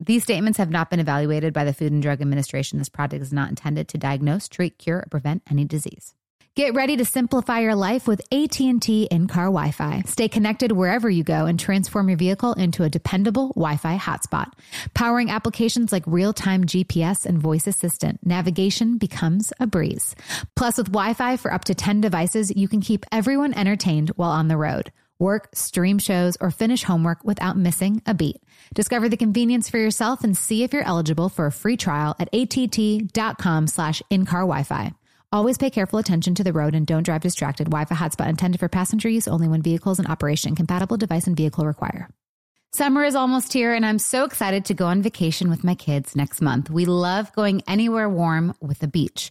These statements have not been evaluated by the Food and Drug Administration. This product is not intended to diagnose, treat, cure, or prevent any disease. Get ready to simplify your life with AT&T in-car Wi-Fi. Stay connected wherever you go and transform your vehicle into a dependable Wi-Fi hotspot. Powering applications like real-time GPS and voice assistant, navigation becomes a breeze. Plus with Wi-Fi for up to 10 devices, you can keep everyone entertained while on the road work, stream shows, or finish homework without missing a beat. Discover the convenience for yourself and see if you're eligible for a free trial at att.com slash in-car Wi-Fi. Always pay careful attention to the road and don't drive distracted. Wi-Fi hotspot intended for passenger use only when vehicles in operation. Compatible device and vehicle require. Summer is almost here and I'm so excited to go on vacation with my kids next month. We love going anywhere warm with the beach.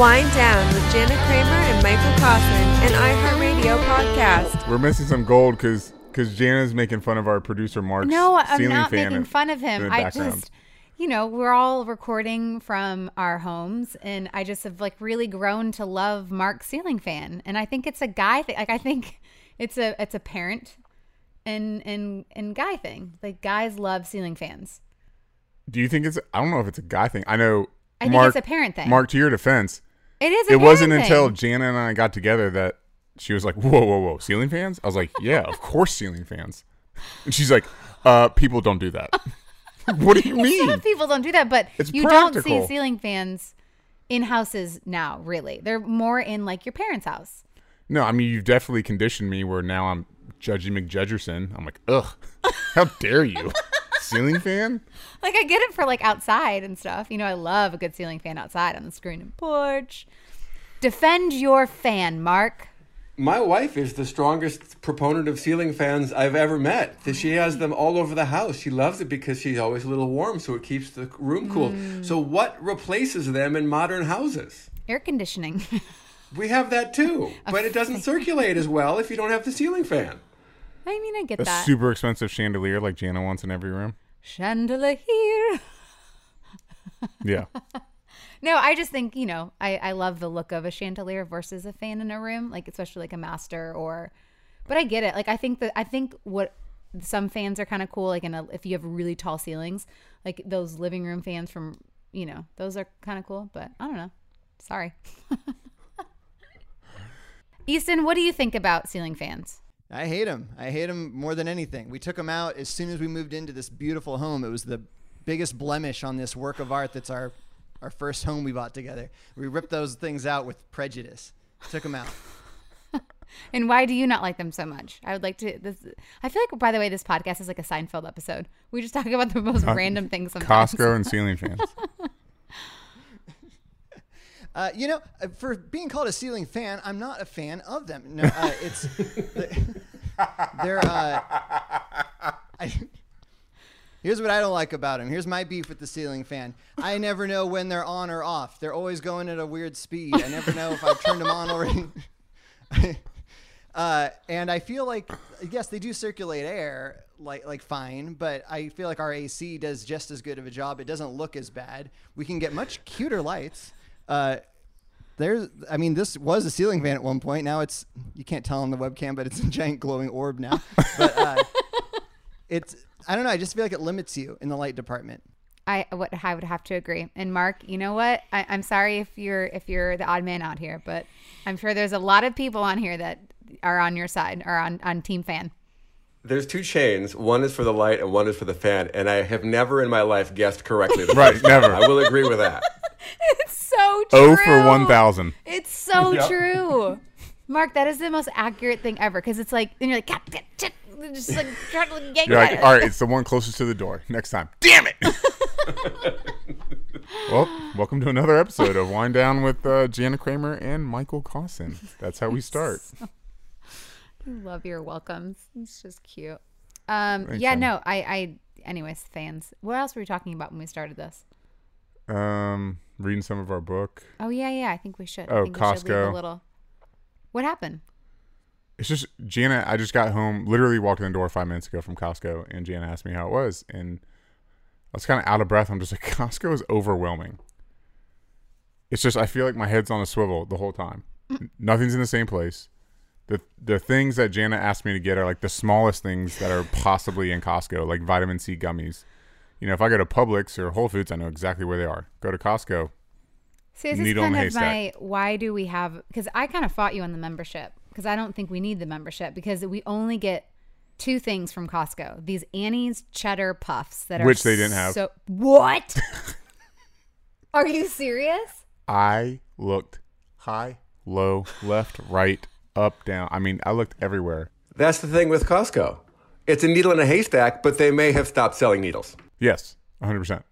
Wind Down with Jana Kramer and Michael Kaufman, an iHeartRadio podcast. We're missing some gold because because Jana's making fun of our producer Mark. No, I'm not making fun of him. I just, you know, we're all recording from our homes, and I just have like really grown to love Mark's ceiling fan, and I think it's a guy thing. Like I think it's a it's a parent and and and guy thing. Like guys love ceiling fans. Do you think it's? I don't know if it's a guy thing. I know. I Mark, think it's a parent thing. Mark, to your defense, it is. it wasn't thing. until Jana and I got together that she was like, "Whoa, whoa, whoa, ceiling fans!" I was like, "Yeah, of course, ceiling fans." And she's like, "Uh, people don't do that." what do you mean? Some people don't do that, but It's you don't practical. see ceiling fans in houses now. Really, they're more in like your parents' house. No, I mean you've definitely conditioned me where now I'm judging McJudgerson. I'm like, ugh, how dare you, ceiling fan? Like I get it for like outside and stuff. You know, I love a good ceiling fan outside on the screen and porch. Defend your fan, Mark. My wife is the strongest proponent of ceiling fans I've ever met. She has them all over the house. She loves it because she's always a little warm, so it keeps the room cool. Mm. So, what replaces them in modern houses? Air conditioning. We have that too, but it doesn't circulate as well if you don't have the ceiling fan. I mean, I get A that. super expensive chandelier like Jana wants in every room. Chandelier. Yeah, No, I just think, you know, I, I love the look of a chandelier versus a fan in a room, like especially like a master or but I get it. Like I think that I think what some fans are kind of cool, like in a, if you have really tall ceilings, like those living room fans from you know, those are kind of cool, but I don't know. Sorry. Easton, what do you think about ceiling fans? I hate them. I hate them more than anything. We took them out as soon as we moved into this beautiful home. It was the biggest blemish on this work of art that's our our first home we bought together. We ripped those things out with prejudice. Took them out. And why do you not like them so much? I would like to. This, I feel like, by the way, this podcast is like a Seinfeld episode. We just talk about the most uh, random things. Sometimes. Costco and ceiling fans. Uh, you know, uh, for being called a ceiling fan, I'm not a fan of them. No, uh, it's they're. Uh, I, here's what I don't like about them. Here's my beef with the ceiling fan. I never know when they're on or off. They're always going at a weird speed. I never know if I've turned them on already. uh, and I feel like yes, they do circulate air like like fine, but I feel like our AC does just as good of a job. It doesn't look as bad. We can get much cuter lights. Uh, there's. I mean, this was a ceiling fan at one point. Now it's you can't tell on the webcam, but it's a giant glowing orb now. But uh, it's. I don't know. I just feel like it limits you in the light department. I what I would have to agree. And Mark, you know what? I, I'm sorry if you're if you're the odd man out here, but I'm sure there's a lot of people on here that are on your side or on on Team Fan. There's two chains. One is for the light and one is for the fan. And I have never in my life guessed correctly. Right, never. I will agree with that. It's so true. Oh for one thousand. It's so Yep. true. Mark, that is the most accurate thing ever because it's like, and you're like, God, God, shit," just like trying to get You're like, it. all right, it's the one closest to the door. Next time. Damn it. well, welcome to another episode of Wind Down with uh, Jana Kramer and Michael Caussin. That's how we start. I love your welcomes. It's just cute. Um, Thanks, yeah, honey. no, I, I, anyways, fans. What else were we talking about when we started this? Um, reading some of our book. Oh yeah, yeah. I think we should. Oh, I think we should leave Costco. a little. What happened? It's just Jana. I just got home. Literally walked in the door five minutes ago from Costco, and Jana asked me how it was, and I was kind of out of breath. I'm just like, Costco is overwhelming. It's just I feel like my head's on a swivel the whole time. Nothing's in the same place. The the things that Jana asked me to get are like the smallest things that are possibly in Costco, like vitamin C gummies. You know, if I go to Publix or Whole Foods, I know exactly where they are. Go to Costco. See, this is Needle in kind a of my why do we have? Because I kind of fought you on the membership because I don't think we need the membership because we only get two things from Costco: these Annie's cheddar puffs that are Which they didn't have. So what? are you serious? I looked high, low, left, right, up, down. I mean, I looked everywhere. That's the thing with Costco. It's a needle in a haystack, but they may have stopped selling needles. Yes, 100%.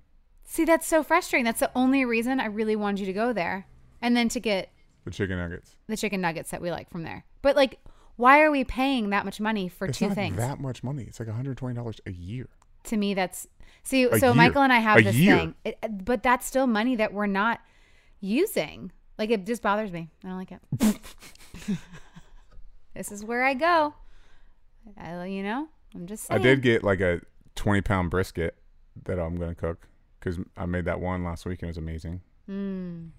See, that's so frustrating. That's the only reason I really wanted you to go there, and then to get The chicken nuggets. the chicken nuggets that we like from there. But like, why are we paying that much money for It's two not things? that much money. It's like $120 a year. to me that's see A so year. michael and i have A this year. thing it, uh, but that's still money that we're not using like it just bothers me i don't like it this is where i go I, you know i'm just I did get like a 20 pound brisket that I'm going to cook because I made that one last week and it was amazing. Mm.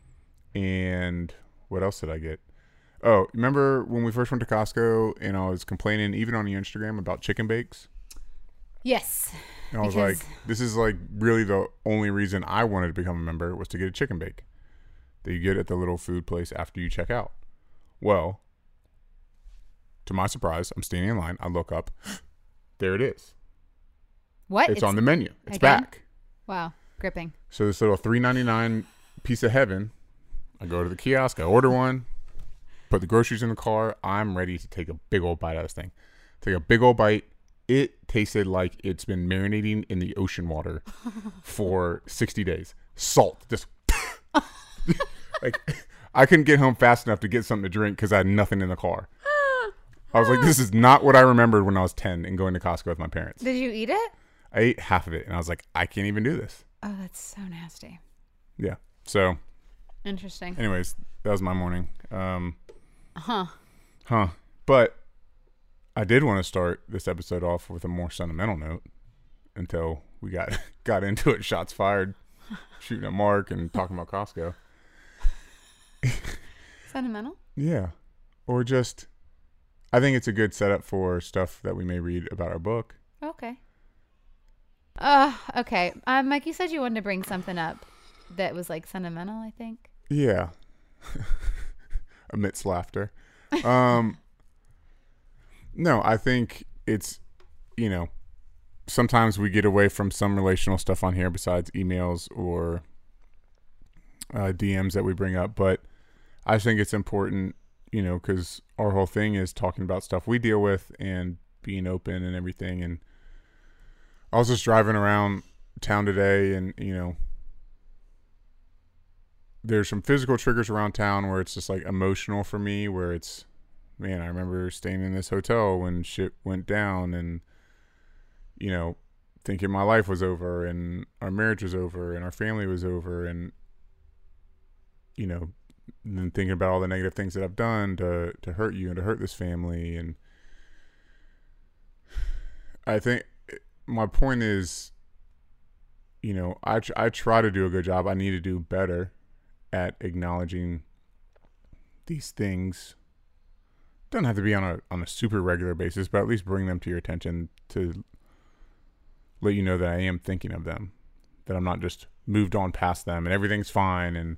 And what else did I get? Oh, remember when we first went to Costco and I was complaining even on your Instagram about chicken bakes? yes And I was like, this is like really the only reason I wanted to become a member was to get a chicken bake that you get at the little food place after you check out. Well, to my surprise, I'm standing in line. I look up. There it is. What It's, on the menu. It's again? back. wow gripping So this little three ninety nine piece of heaven. I go to the kiosk. I order one. Put the groceries in the car. I'm ready to take a big old bite out of this thing. Take a big old bite. It tasted like it's been marinating in the ocean water for sixty days. Salt, just like I couldn't get home fast enough to get something to drink because I had nothing in the car. I was like, this is not what I remembered when I was ten and going to Costco with my parents. did you eat it I ate half of it and I was like, I can't even do this. oh that's so nasty Yeah. So interesting anyways, that was my morning. Um, huh huh. But I did want to start this episode off with a more sentimental note until we got got into it. Shots fired, shooting at Mark and talking about Costco. sentimental Yeah, or just I think it's a good setup for stuff that we may read about our book. okay uh okay um mike you said you wanted to bring something up that was like sentimental i think Yeah. Amidst laughter. Um No, I think it's you know, sometimes we get away from some relational stuff on here besides emails or uh, DMs that we bring up, but I think it's important, you know, cuz our whole thing is talking about stuff we deal with and being open and everything and I was just driving around town today and, you know, there's some physical triggers around town where it's just like emotional for me where it's man i remember staying in this hotel when shit went down and you know thinking my life was over and our marriage was over and our family was over and you know then thinking about all the negative things that i've done to to hurt you and to hurt this family. And i think my point is you know i i try to do a good job i need to do better at acknowledging these things don't have to be on a on a super regular basis, but at least bring them to your attention to let you know that I am thinking of them, that I'm not just moved on past them and everything's fine and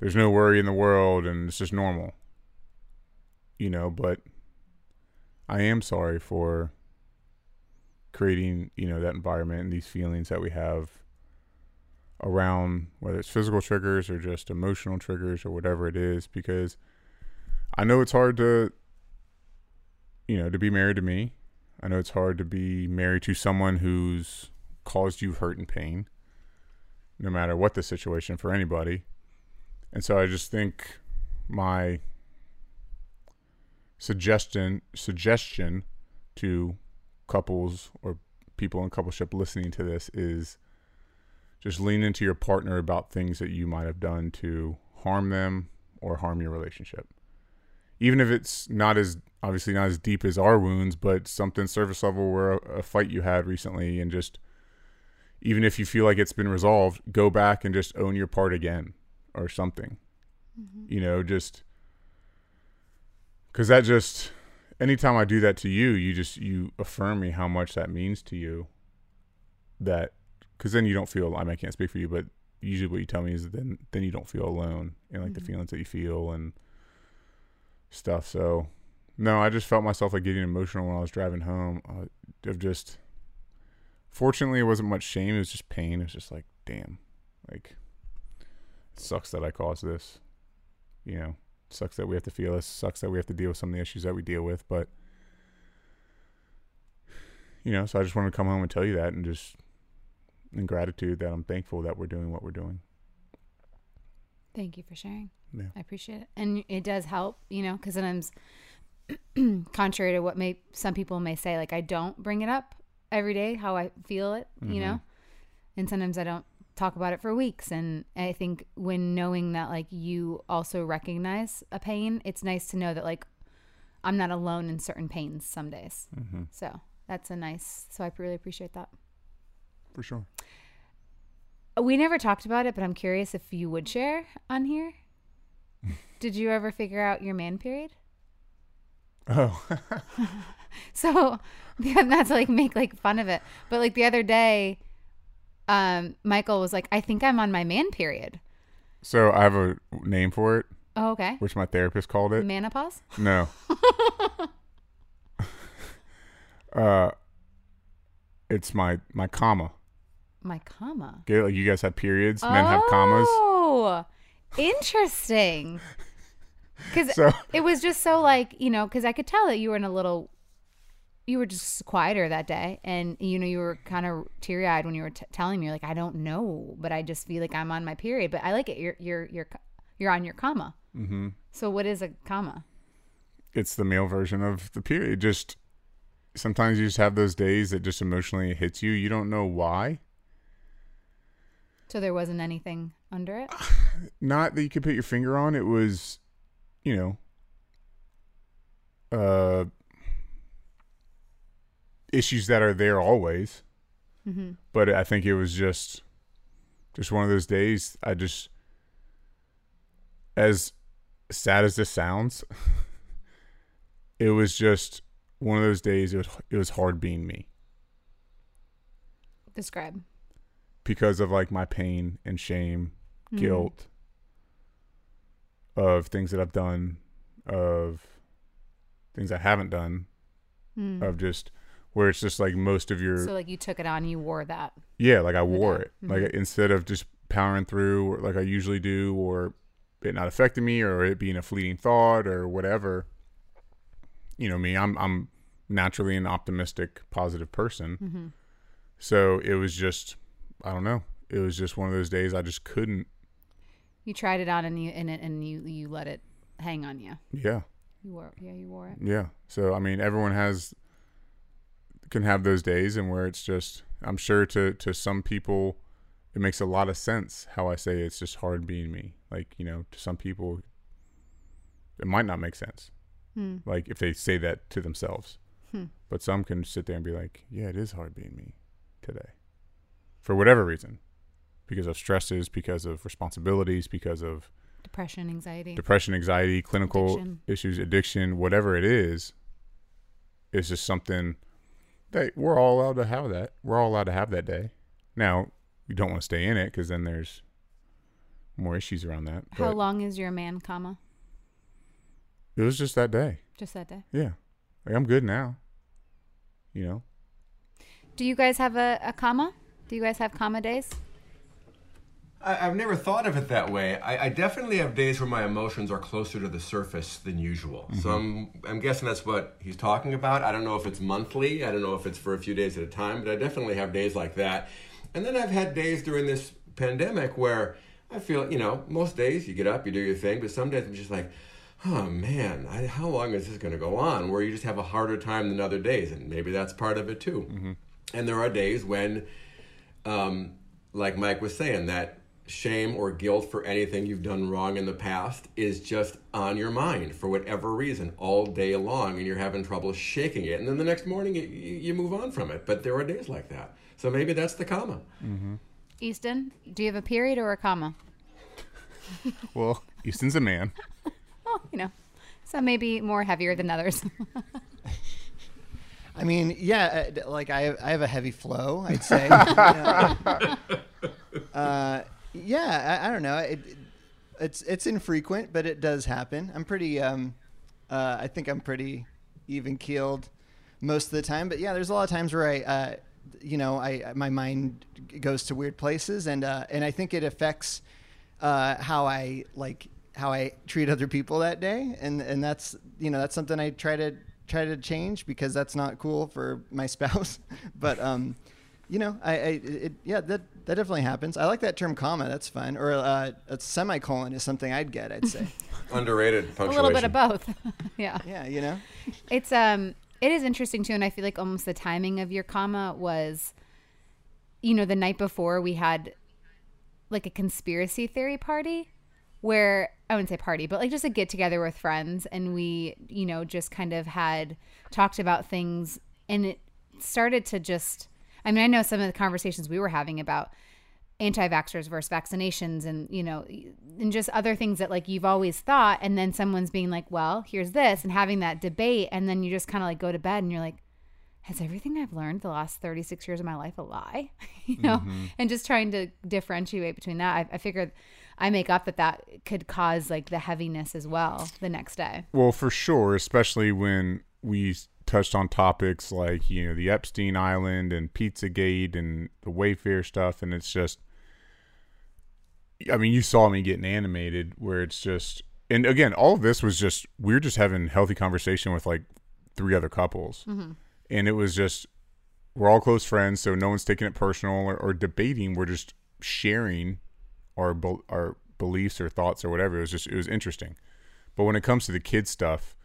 there's no worry in the world and it's just normal. You know, but I am sorry for creating, you know, that environment and these feelings that we have around whether it's physical triggers or just emotional triggers or whatever it is because I know it's hard to you know to be married to me. I know it's hard to be married to someone who's caused you hurt and pain no matter what the situation for anybody. And so I just think my suggestion suggestion to couples or people in coupleship listening to this is just lean into your partner about things that you might have done to harm them or harm your relationship. Even if it's not as obviously not as deep as our wounds, but something surface level where a, a fight you had recently and just even if you feel like it's been resolved, go back and just own your part again or something. Mm-hmm. You know, just cuz that just anytime I do that to you, you just you affirm me how much that means to you. That because then you don't feel. I mean, I can't speak for you, but usually what you tell me is then then you don't feel alone and like the feelings that you feel and stuff. So no, I just felt myself like getting emotional when I was driving home. Uh, of just fortunately, it wasn't much shame. It was just pain. It was just like, damn, like it sucks that I caused this. You know, sucks that we have to feel this. Sucks that we have to deal with some of the issues that we deal with, but. You know, so I just wanted to come home and tell you that and just in gratitude that I'm thankful that we're doing what we're doing. Thank you for sharing. Yeah. I appreciate it. And it does help, you know, because sometimes, contrary to what may some people may say, like I don't bring it up every day how I feel it, you mm-hmm. know, and sometimes I don't talk about it for weeks. And I think when knowing that like you also recognize a pain, it's nice to know that like I'm not alone in certain pains some days. Mm-hmm. So that's a nice. So I really appreciate that. For sure. We never talked about it, but I'm curious if you would share on here. Did you ever figure out your man period? Oh, So yeah, not to like make like fun of it, but like the other day, um, Michael was like, "I think I'm on my man period." so I have a name for it, Oh, okay. which my therapist called it. Menopause. No. uh, it's my my comma. My comma. Get it? Like you guys have periods. Men have commas. Oh, interesting. Because So it was just so like you know, because I could tell that you were in a little, you were just quieter that day, and you know you were kind of teary eyed when you were t- telling me, you're like I don't know, but I just feel like I'm on my period. But I like it. You're you're you're you're on your comma. Mm-hmm. So what is a comma? it's the male version of the period. Just sometimes you just have those days that just emotionally hits you. You don't know why. So there wasn't anything under it. Not that you could put your finger on. It was, you know, uh, issues that are there always. Mm-hmm. But I think it was just, just one of those days. I just, as sad as this sounds, it was just one of those days. It was it was hard being me Describe. because of like my pain and shame, Mm-hmm. guilt of things that I've done, of things I haven't done, of just where it's just like most of your. So like you took it on, you wore that. yeah, like I wore it. Like mm-hmm. instead of just powering through like I usually do, or it not affecting me, or it being a fleeting thought, or whatever. You know me, I'm I'm naturally an optimistic, positive person. Mm-hmm. So it was just, I don't know. It was just one of those days I just couldn't. You tried it on and you and it and you you let it hang on you. Yeah, You wore yeah you wore it. yeah. So I mean, everyone has can have those days, and where it's just, I'm sure to to some people, it makes a lot of sense how I say it's just hard being me. Like you know, to some people, it might not make sense. Hmm. Like if they say that to themselves, but some can sit there and be like, yeah, it is hard being me today, for whatever reason, because of stresses, because of responsibilities, because of Depression, anxiety. depression, anxiety, clinical Addiction. issues, addiction, whatever it is, it's just something we're all allowed to have that. We're all allowed to have that day. Now, you don't want to stay in it because then there's more issues around that. How but long is your man, comma? It was just that day. Just that day. Yeah. Like, I'm good now. You know? Do you guys have a, a comma? Do you guys have comma days? I, I've never thought of it that way. I, I definitely have days where my emotions are closer to the surface than usual. So I'm, I'm guessing that's what he's talking about. I don't know if it's monthly. I don't know if it's for a few days at a time, but I definitely have days like that. And then I've had days during this pandemic where I feel, you know, most days you get up, you do your thing, but some days I'm just like, oh man, I, how long is this going to go on? Where you just have a harder time than other days, and maybe that's part of it too. And there are days when, um, like Mike was saying, that shame or guilt for anything you've done wrong in the past is just on your mind for whatever reason all day long, and you're having trouble shaking it. And then the next morning, you, you move on from it. But there are days like that. So maybe that's the comma. Easton, do you have a period or a comma? Well, Easton's a man. Oh, you know, so maybe more heavier than others. I mean, yeah, uh, like I have, I have a heavy flow, I'd say. You know. uh, yeah, I, I don't know. It, it- it's it's infrequent, but it does happen. I'm pretty. Um, uh, I think I'm pretty even keeled most of the time. But yeah, there's a lot of times where I, uh, you know, I my mind goes to weird places, and uh, and I think it affects uh, how I like how I treat other people that day, and and that's you know that's something I try to try to change because that's not cool for my spouse. but um, you know, I, I it, yeah that that definitely happens. I like that term comma. That's fun. Or uh, a semicolon is something I'd get. I'd say. Underrated punctuation. a little bit of both. yeah. yeah, you know. It's um it is interesting too and I feel like almost the timing of your comma was you know the night before we had like a conspiracy theory party where I wouldn't say party but like just a get together with friends and we you know just kind of had talked about things and it started to just I mean I know some of the conversations we were having about anti-vaxxers versus vaccinations and you know and just other things that like you've always thought and then someone's being like well here's this and having that debate and then you just kind of like go to bed and you're like has everything i've learned the last 36 years of my life a lie? You know? Mm-hmm. And just trying to differentiate between that. I, I figured i make up that that could cause like the heaviness as well the next day. Well, for sure, especially when we touched on topics like, you know, the Epstein Island and Pizzagate and the Wayfair stuff. And it's just, I mean, you saw me getting animated where it's just, and again, all of this was just we are just having healthy conversation with like three other couples. Mm-hmm. And it was just, we're all close friends. So no one's taking it personal or, or debating. We're just sharing our, our beliefs or thoughts or whatever. It was just, it was interesting. But when it comes to the kid stuff,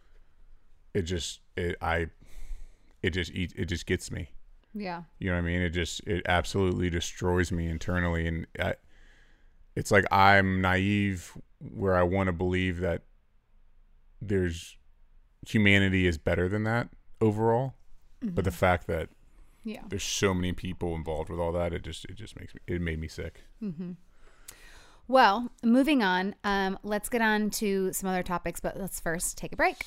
it just it I it just eat it just gets me. yeah You know what I mean? It just it absolutely destroys me internally, and I, it's like I'm naive where I want to believe that there's humanity is better than that overall. But the fact that yeah there's so many people involved with all that, it just it just makes me it made me sick. Mm-hmm. Well, moving on, um, let's get on to some other topics, but let's first take a break.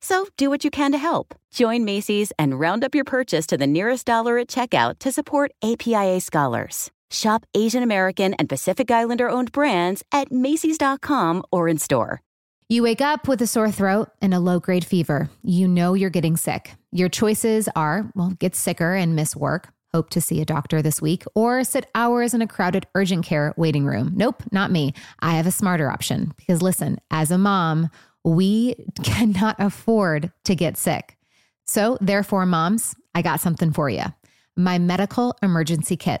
So do what you can to help. Join Macy's and round up your purchase to the nearest dollar at checkout to support APIA scholars. Shop Asian American and Pacific Islander owned brands at Macy's.com or in store. You wake up with a sore throat and a low grade fever. You know you're getting sick. Your choices are well, get sicker and miss work, hope to see a doctor this week, or sit hours in a crowded urgent care waiting room. Nope, not me. I have a smarter option because listen, as a mom, we cannot afford to get sick. So, therefore, moms, I got something for you my medical emergency kit.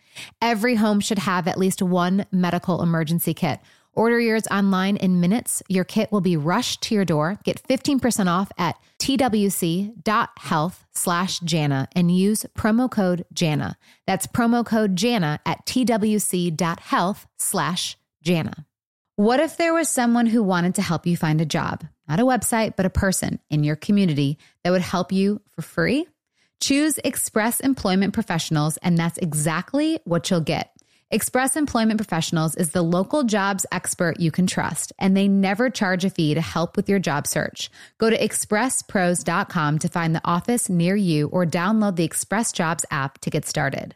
Every home should have at least one medical emergency kit. Order yours online in minutes. Your kit will be rushed to your door. Get 15% off at twc.health slash Jana and use promo code Jana. That's promo code Jana at twc.health slash Jana. What if there was someone who wanted to help you find a job? Not a website, but a person in your community that would help you for free? Choose Express Employment Professionals, and that's exactly what you'll get. Express Employment Professionals is the local jobs expert you can trust, and they never charge a fee to help with your job search. Go to expresspros.com to find the office near you or download the Express Jobs app to get started.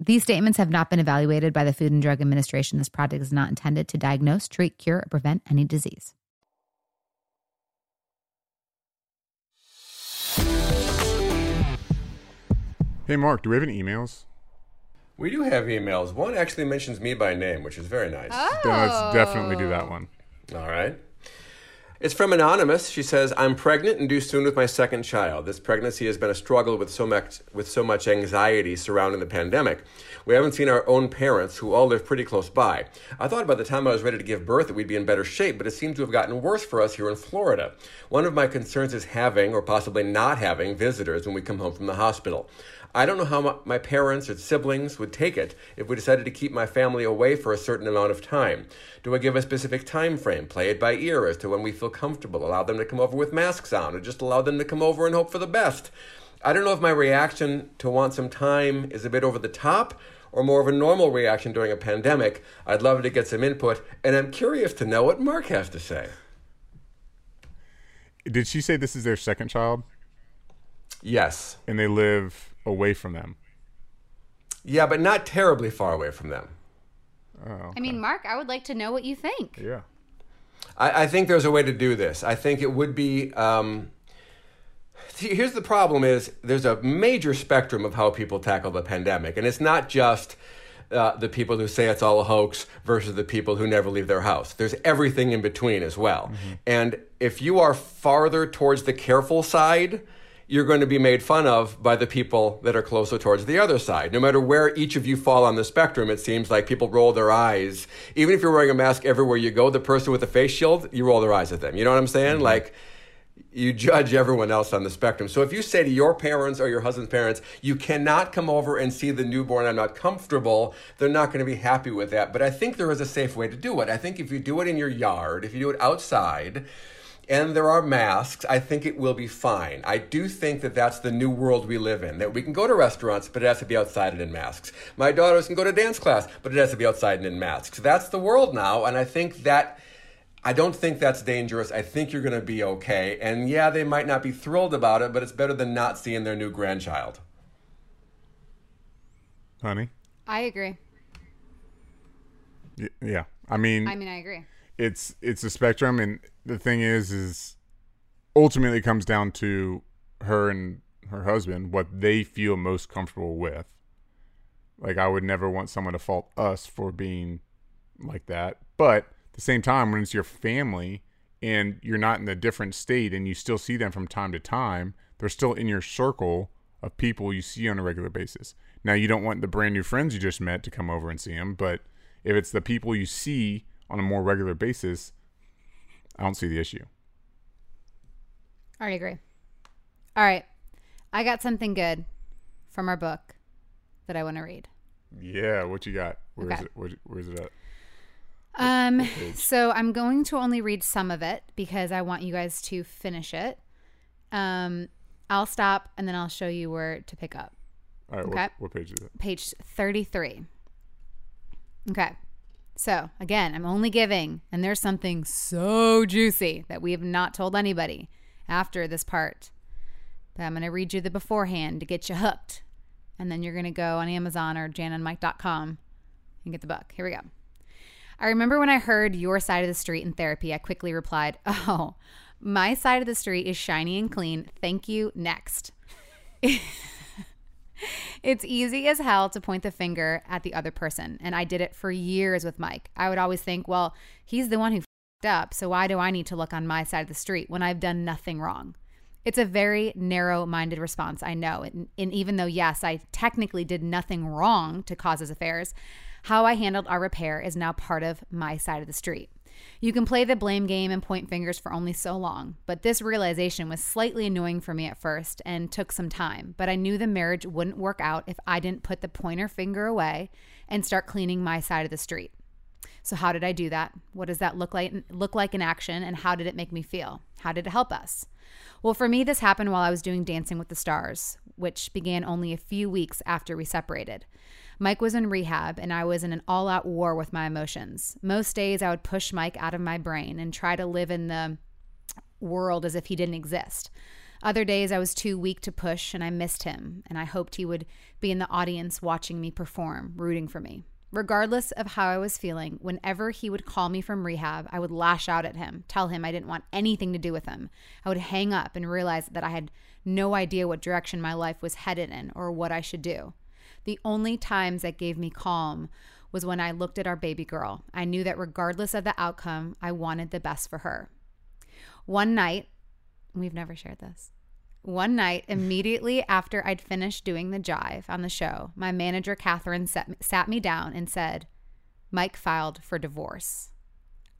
These statements have not been evaluated by the Food and Drug Administration. This product is not intended to diagnose, treat, cure, or prevent any disease. Hey, Mark, do we have any emails? We do have emails. One actually mentions me by name, which is very nice. Then let's definitely do that one. All right. It's from Anonymous. She says, I'm pregnant and due soon with my second child. This pregnancy has been a struggle with so much with so much anxiety surrounding the pandemic. We haven't seen our own parents, who all live pretty close by. I thought by the time I was ready to give birth that we'd be in better shape, but it seems to have gotten worse for us here in Florida. One of my concerns is having, or possibly not having, visitors when we come home from the hospital. I don't know how my parents or siblings would take it if we decided to keep my family away for a certain amount of time. Do I give a specific time frame, play it by ear as to when we feel comfortable, allow them to come over with masks on, or just allow them to come over and hope for the best? I don't know if my reaction to want some time is a bit over the top or more of a normal reaction during a pandemic. I'd love to get some input, and I'm curious to know what Mark has to say. Did she say this is their second child Yes. and they live away from them? Yeah, but not terribly far away from them. Oh, I mean, Mark, I would like to know what you think. yeah. I, I think there's a way to do this. I think it would be. Um, see, here's the problem: is there's a major spectrum of how people tackle the pandemic, and it's not just. Uh, the people who say it's all a hoax versus the people who never leave their house. There's everything in between as well. And if you are farther towards the careful side, you're going to be made fun of by the people that are closer towards the other side. No matter where each of you fall on the spectrum, it seems like people roll their eyes. Even if you're wearing a mask everywhere you go, the person with the face shield, you roll their eyes at them. You know what I'm saying? Mm-hmm. Like, you judge everyone else on the spectrum. So if you say to your parents or your husband's parents, you cannot come over and see the newborn, I'm not comfortable, they're not going to be happy with that. But I think there is a safe way to do it. I think if you do it in your yard, if you do it outside, and there are masks, I think it will be fine. I do think that that's the new world we live in. That we can go to restaurants, but it has to be outside and in masks. My daughters can go to dance class, but it has to be outside and in masks. That's the world now, and I think that. I don't think that's dangerous. I think you're going to be okay. And yeah, they might not be thrilled about it, but it's better than not seeing their new grandchild. Honey? I agree. Y- yeah. I mean, I mean, I agree. it's it's a spectrum and the thing is is ultimately comes down to her and her husband what they feel most comfortable with. Like i would never want someone to fault us for being like that. But at the same time when it's your family and you're not in a different state and you still see them from time to time they're still in your circle of people you see on a regular basis. Now you don't want the brand new friends you just met to come over and see them but if it's the people you see on a more regular basis i don't see the issue I already agree. All right. I got something good from our book that I want to read. yeah what you got Where's Okay. it where, where's it at Um, so I'm going to only read some of it because I want you guys to finish it. Um, I'll stop and then I'll show you where to pick up. all right Okay. what, what page is it Page 33. Okay. So again, I'm only giving, and there's something so juicy that we have not told anybody after this part. But I'm going to read you the beforehand to get you hooked. And then you're going to go on Amazon or janandmike.com and get the book. Here we go. I remember when I heard your side of the street in therapy, I quickly replied, Oh, my side of the street is shiny and clean. Thank you. Next. It's easy as hell to point the finger at the other person. And I did it for years with Mike. I would always think, well, he's the one who fed up. So why do I need to look on my side of the street when I've done nothing wrong? It's a very narrow minded response, I know. And, and even though, yes, I technically did nothing wrong to cause his affairs, how I handled our repair is now part of my side of the street. You can play the blame game and point fingers for only so long, but this realization was slightly annoying for me at first and took some time. But I knew the marriage wouldn't work out if I didn't put the pointer finger away and start cleaning my side of the street. So how did I do that? What does that look like look like in action and how did it make me feel? How did it help us? Well, for me this happened while I was doing Dancing with the Stars, which began only a few weeks after we separated. Mike was in rehab and I was in an all-out war with my emotions. Most days I would push Mike out of my brain and try to live in the world as if he didn't exist. Other days I was too weak to push and I missed him, and I hoped he would be in the audience watching me perform, rooting for me. Regardless of how I was feeling, whenever he would call me from rehab, I would lash out at him, tell him I didn't want anything to do with him. I would hang up and realize that I had no idea what direction my life was headed in or what I should do. The only times that gave me calm was when I looked at our baby girl. I knew that regardless of the outcome, I wanted the best for her. One night, we've never shared this. One night, immediately after I'd finished doing the jive on the show, my manager, Catherine, sat, sat me down and said, Mike filed for divorce.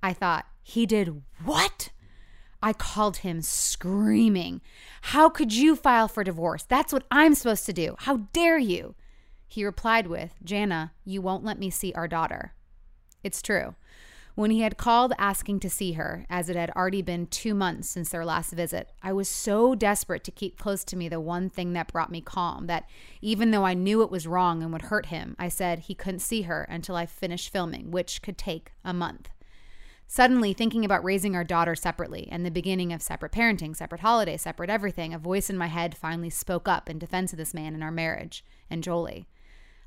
I thought, he did what? I called him screaming. How could you file for divorce? That's what I'm supposed to do. How dare you? He replied with, Jana, you won't let me see our daughter. It's true. When he had called asking to see her, as it had already been two months since their last visit, I was so desperate to keep close to me the one thing that brought me calm that even though I knew it was wrong and would hurt him, I said he couldn't see her until I finished filming, which could take a month. Suddenly, thinking about raising our daughter separately and the beginning of separate parenting, separate holidays, separate everything, a voice in my head finally spoke up in defense of this man and our marriage and Jolie.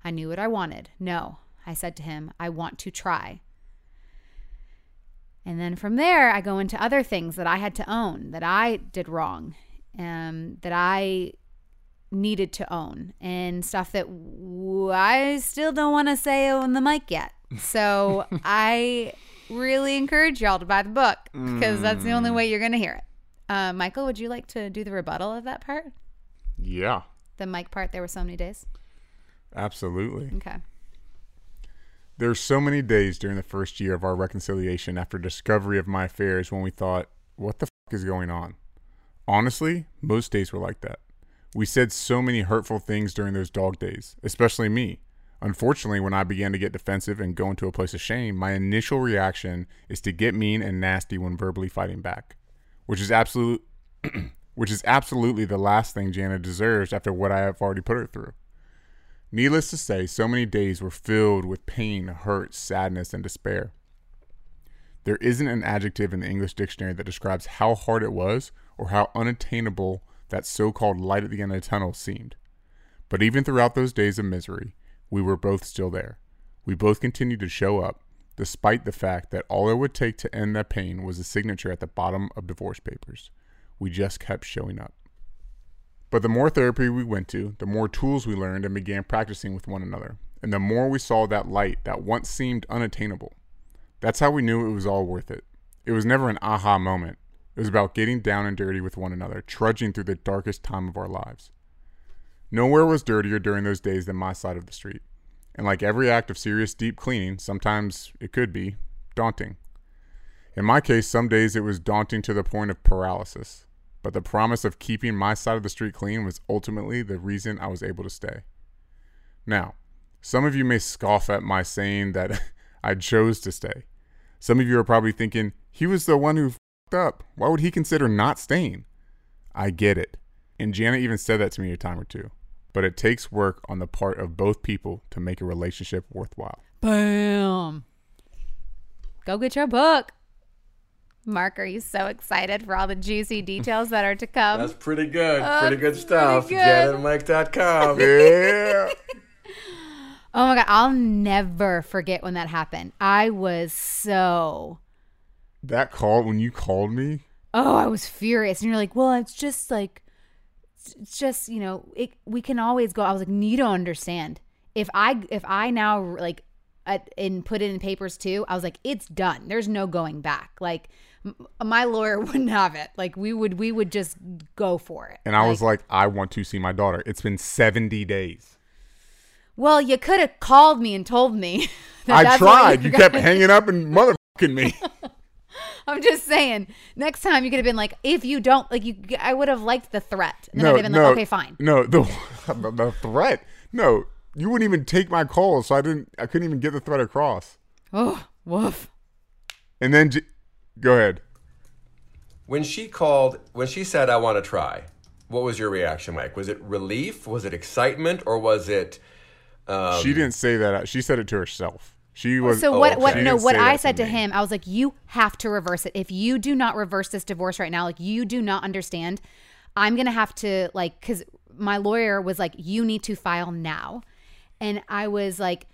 I knew what I wanted. No, I said to him, I want to try. And then from there, I go into other things that I had to own, that I did wrong, um, that I needed to own, and stuff that w- I still don't want to say on the mic yet. So I really encourage y'all to buy the book because that's the only way you're going to hear it. Uh, Michael, would you like to do the rebuttal of that part? Yeah, The mic part, there were so many days. Absolutely. Okay. There There's so many days during the first year of our reconciliation after discovery of my affairs when we thought, what the fuck is going on? Honestly, most days were like that. We said so many hurtful things during those dog days, especially me. Unfortunately, when I began to get defensive and go into a place of shame, my initial reaction is to get mean and nasty when verbally fighting back, which is absolute which is absolutely the last thing Jana deserves after what I have already put her through. Needless to say, so many days were filled with pain, hurt, sadness, and despair. There isn't an adjective in the English dictionary that describes how hard it was or how unattainable that so called light at the end of the tunnel seemed. But even throughout those days of misery, we were both still there. We both continued to show up, despite the fact that all it would take to end that pain was a signature at the bottom of divorce papers. We just kept showing up. But the more therapy we went to, the more tools we learned and began practicing with one another, and the more we saw that light that once seemed unattainable. That's how we knew it was all worth it. It was never an aha moment. It was about getting down and dirty with one another, trudging through the darkest time of our lives. Nowhere was dirtier during those days than my side of the street. And like every act of serious deep cleaning, sometimes it could be daunting. In my case, some days it was daunting to the point of paralysis, but the promise of keeping my side of the street clean was ultimately the reason I was able to stay. Now, some of you may scoff at my saying that I chose to stay. Some of you are probably thinking, he was the one who fucked up. Why would he consider not staying? I get it. And Jana even said that to me a time or two. But it takes work on the part of both people to make a relationship worthwhile. Bam. Go get your book. Mark, are you so excited for all the juicy details that are to come? That's pretty good. Oh, pretty good stuff. JanaandMike.com. Yeah. Oh my god, I'll never forget when that happened. I was so that call, when you called me, oh, I was furious. And you're like, well, it's just like, it's just you know, it, we can always go. I was like, you don't understand. If I if I now like, at, and put it in papers too, I was like, it's done. There's no going back. Like, my lawyer wouldn't have it. Like, we would we would just go for it. and I was like, I want to see my daughter. It's been 70 days. well, you could have called me and told me. that I tried. were You kept hanging up and motherfucking me. I'm just saying. Next time you could have been like, if you don't like, you. I would have liked the threat, and then no, I'd have been no, like, okay, fine. No, the, the threat. No, you wouldn't even take my call, so I didn't. I couldn't even get the threat across. Oh, woof. And then, go ahead. When she called, when she said, I want to try, what was your reaction, Mike? Was it relief? Was it excitement? Or was it. Um, she didn't say that. She said it to herself. She was. So Oh, what? okay. What? No. What I said to me. him, I was like, you have to reverse it. If you do not reverse this divorce right now, like you do not understand, I'm gonna have to like, because my lawyer was like, you need to file now, and I was like.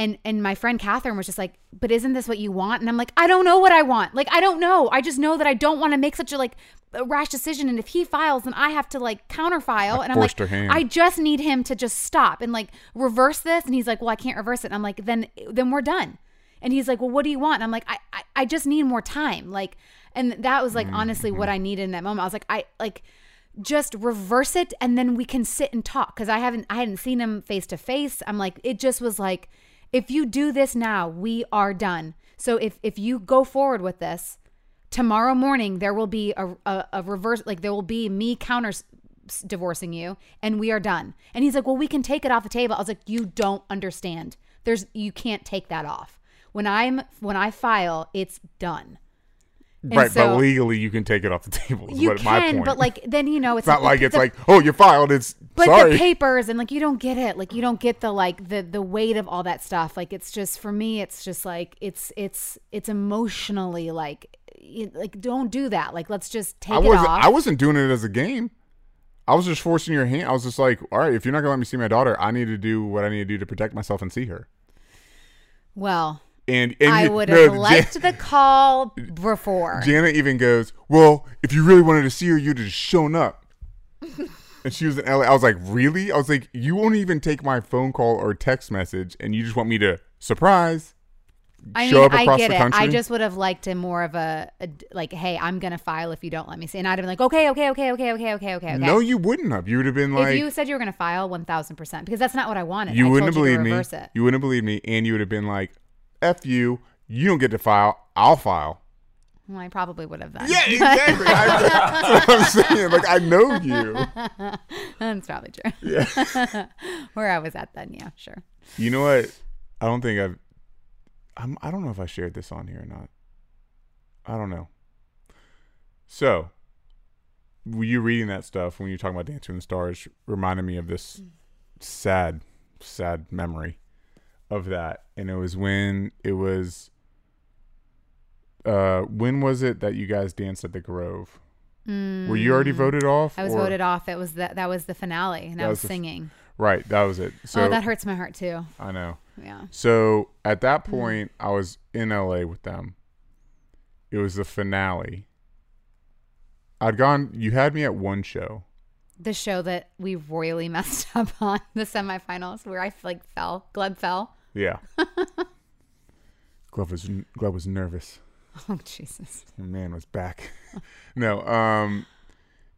And, and my friend Catherine was just like, but isn't this what you want? And I'm like, I don't know what I want. Like, I don't know. I just know that I don't want to make such a like a rash decision. And if he files, then I have to like counterfile. I and I'm like. I just need him to just stop and like reverse this. And he's like, well, I can't reverse it. And I'm like, then then we're done. And he's like, well, what do you want? And I'm like, I I, I just need more time. Like, and that was like honestly what I needed in that moment. I was like, I like just reverse it and then we can sit and talk because I haven't I hadn't seen him face to face. I'm like, it just was like, if you do this now, we are done. So if if you go forward with this, tomorrow morning there will be a, a, a reverse like there will be me counter divorcing you and we are done. And he's like well we can take it off the table. I was like you don't understand. There's you can't take that off. When i'm when i file it's done And right, so- but legally you can take it off the table. You can but like then you know it's, it's not the- like it's the- like, oh, you're filed. It's but sorry. the papers and like you don't get it like you don't get the like the the weight of all that stuff like it's just for me it's just like it's it's it's emotionally like like don't do that like let's just take I it wasn't. off I wasn't doing it as a game. I was just forcing your hand. I was just like, all right, if you're not gonna let me see my daughter, I need to do what I need to do to protect myself and see her. well and, and I would have no, liked Jan- the call before. Jana even goes, "Well, if you really wanted to see her, you'd have shown up." and she was in LA. I was like, "Really?" I was like, "You won't even take my phone call or text message, and you just want me to surprise." I show mean, up across I get the it. Country? I just would have liked him more of a, a, like, "Hey, I'm gonna file if you don't let me see," and I'd have been like, "Okay, okay, okay, okay, okay, okay, okay." No, you wouldn't have. You would have been like, if you said you were gonna file, one thousand percent, because that's not what I wanted. You I wouldn't believe believed me. It. You wouldn't believe me, and you would have been like, "F you, you don't get to file. I'll file." Well, I probably would have then. Yeah, exactly. I, that's what I'm saying. Like I know you. That's probably true. Yeah. Where I was at then, yeah, sure. You know what? I don't think I've. I'm. I don't know if I shared this on here or not. I don't know. So, were you reading that stuff when you were talking about Dancing with the Stars? Reminded me of this mm. sad, sad memory of that, and it was when it was. Uh, when was it that you guys danced at the Grove? Were you already voted off? Mm. I was or- voted off. It was that that was the finale, and That I was was the f- singing. Right, that was it. So oh, that hurts my heart too. I know. Yeah. So at that Hmm. point, I was in LA with them. It was the finale. I'd gone. You had me at one show. The show that we royally messed up on the semifinals, where I like fell, Gleb fell. Yeah. Gleb was Gleb was nervous. Oh Jesus! My man was back. no, um,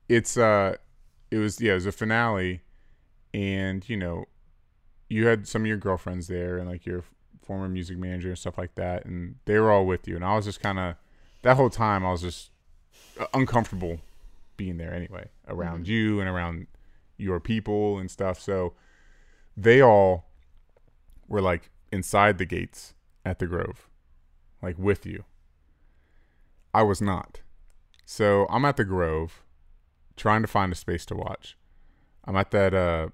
it's uh, it was yeah, it was a finale, and you know, you had some of your girlfriends there and like your former music manager and stuff like that, and they were all with you, and I was just kind of that whole time I was just uh, uncomfortable being there anyway around you and around your people and stuff. So they all were like inside the gates at the Grove, like with you. I was not. So I'm at the Grove trying to find a space to watch. I'm at that uh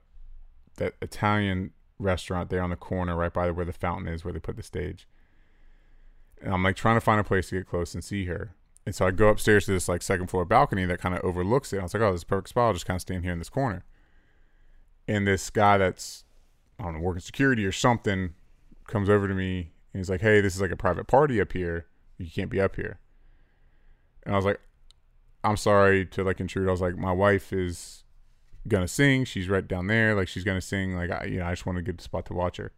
that Italian restaurant there on the corner right by where the fountain is where they put the stage. And I'm like trying to find a place to get close and see her. And so I go upstairs to this like second floor balcony that kind of overlooks it. I was like, oh, this perfect spot. I'll just kind of stand here in this corner. And this guy that's I don't know, working security or something comes over to me and he's like, Hey, this is like a private party up here. You can't be up here. And I was like, I'm sorry to like intrude. I was like, my wife is gonna sing. She's right down there. Like she's gonna sing. Like I, you know, I just want to get a spot to watch her.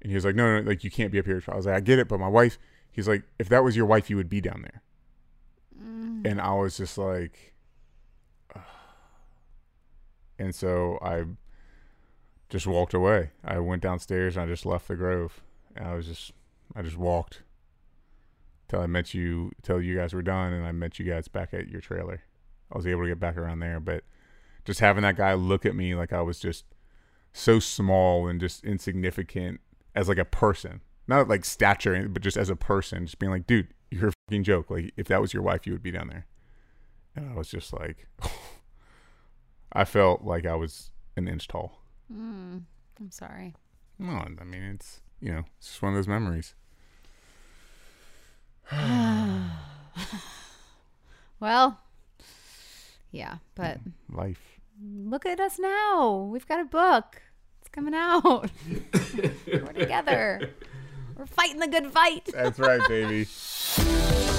And he was like, no, no, like you can't be up here. I was like, I get it, but my wife. He's like, if that was your wife, you would be down there. Mm. And I was just like, and so I just walked away. I went downstairs and I just left the Grove. I was just, I just walked till I met you, till you guys were done, and I met you guys back at your trailer. I was able to get back around there, but just having that guy look at me like I was just so small and just insignificant as like a person, not like stature, but just as a person, just being like, dude, you're a fucking joke. Like if that was your wife, you would be down there. And I was just like, I felt like I was an inch tall. Hmm, I'm sorry. No, I mean it's you know it's just one of those memories. Well, yeah, but mm, Life. look at us now. We've got a book. It's coming out. We're together. We're fighting the good fight. That's right, baby.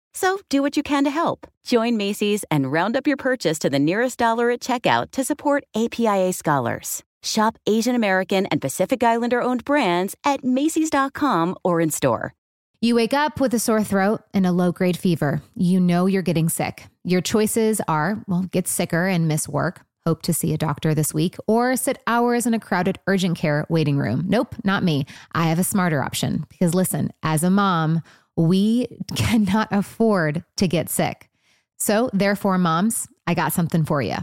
So do what you can to help. Join Macy's and round up your purchase to the nearest dollar at checkout to support APIA scholars. Shop Asian American and Pacific Islander owned brands at Macy's.com or in store. You wake up with a sore throat and a low grade fever. You know you're getting sick. Your choices are well, get sicker and miss work, hope to see a doctor this week, or sit hours in a crowded urgent care waiting room. Nope, not me. I have a smarter option because listen, as a mom, we cannot afford to get sick. So, therefore, moms, I got something for you.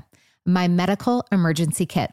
My medical emergency kit.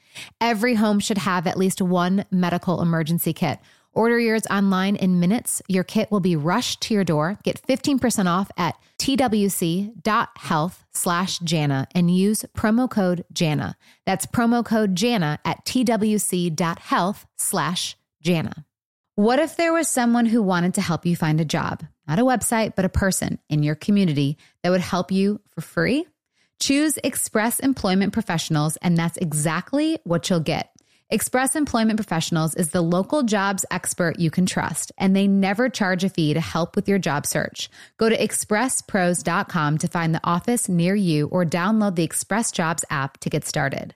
Every home should have at least one medical emergency kit. Order yours online in minutes. Your kit will be rushed to your door. Get 15% off at twc.health slash Jana and use promo code Jana. That's promo code Jana at twc.health slash Jana. What if there was someone who wanted to help you find a job? Not a website, but a person in your community that would help you for free? Choose Express Employment Professionals, and that's exactly what you'll get. Express Employment Professionals is the local jobs expert you can trust, and they never charge a fee to help with your job search. Go to expresspros.com to find the office near you or download the Express Jobs app to get started.